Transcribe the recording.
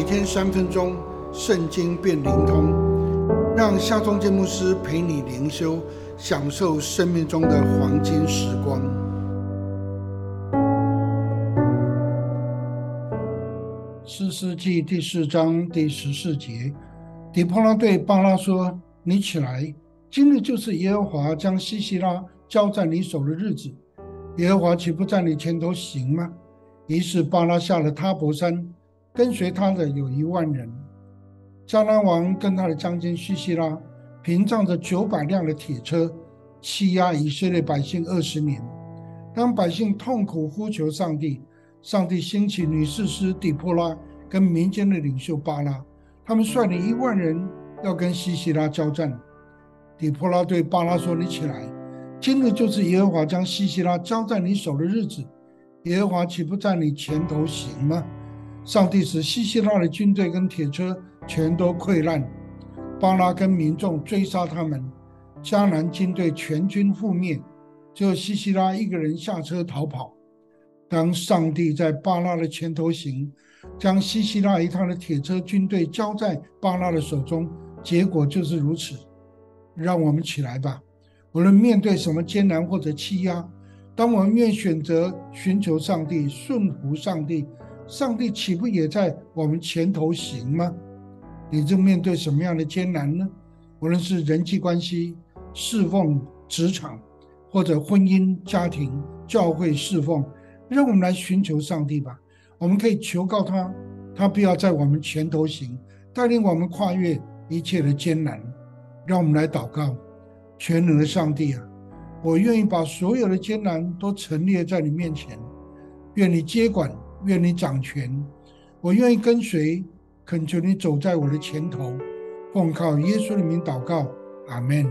每天三分钟，圣经变灵通，让夏忠建牧师陪你灵修，享受生命中的黄金时光。诗诗记第四章第十四节，底波拉对巴拉说：“你起来，今日就是耶和华将西西拉交在你手的日子。耶和华岂不在你前头行吗？”于是巴拉下了塔伯山，跟随他的有一万人。迦南王跟他的将军西西拉，屏障着九百辆的铁车，欺压以色列百姓二十年。当百姓痛苦呼求上帝，上帝兴起女士师底波拉跟民间的领袖巴拉，他们率领一万人要跟西西拉交战。底波拉对巴拉说：“你起来，今日就是耶和华将西西拉交在你手的日子。”耶和华岂不在你前头行吗？上帝使西西拉的军队跟铁车全都溃烂，巴拉跟民众追杀他们，迦南军队全军覆灭，只有西西拉一个人下车逃跑。当上帝在巴拉的前头行，将西西拉一趟的铁车军队交在巴拉的手中，结果就是如此。让我们起来吧，无论面对什么艰难或者欺压。当我们愿选择寻求上帝、顺服上帝，上帝岂不也在我们前头行吗？你正面对什么样的艰难呢？无论是人际关系、侍奉、职场，或者婚姻、家庭、教会侍奉，让我们来寻求上帝吧。我们可以求告他，他不要在我们前头行，带领我们跨越一切的艰难。让我们来祷告，全能的上帝啊！我愿意把所有的艰难都陈列在你面前，愿你接管，愿你掌权。我愿意跟随，恳求你走在我的前头，奉靠耶稣的名祷告，阿门。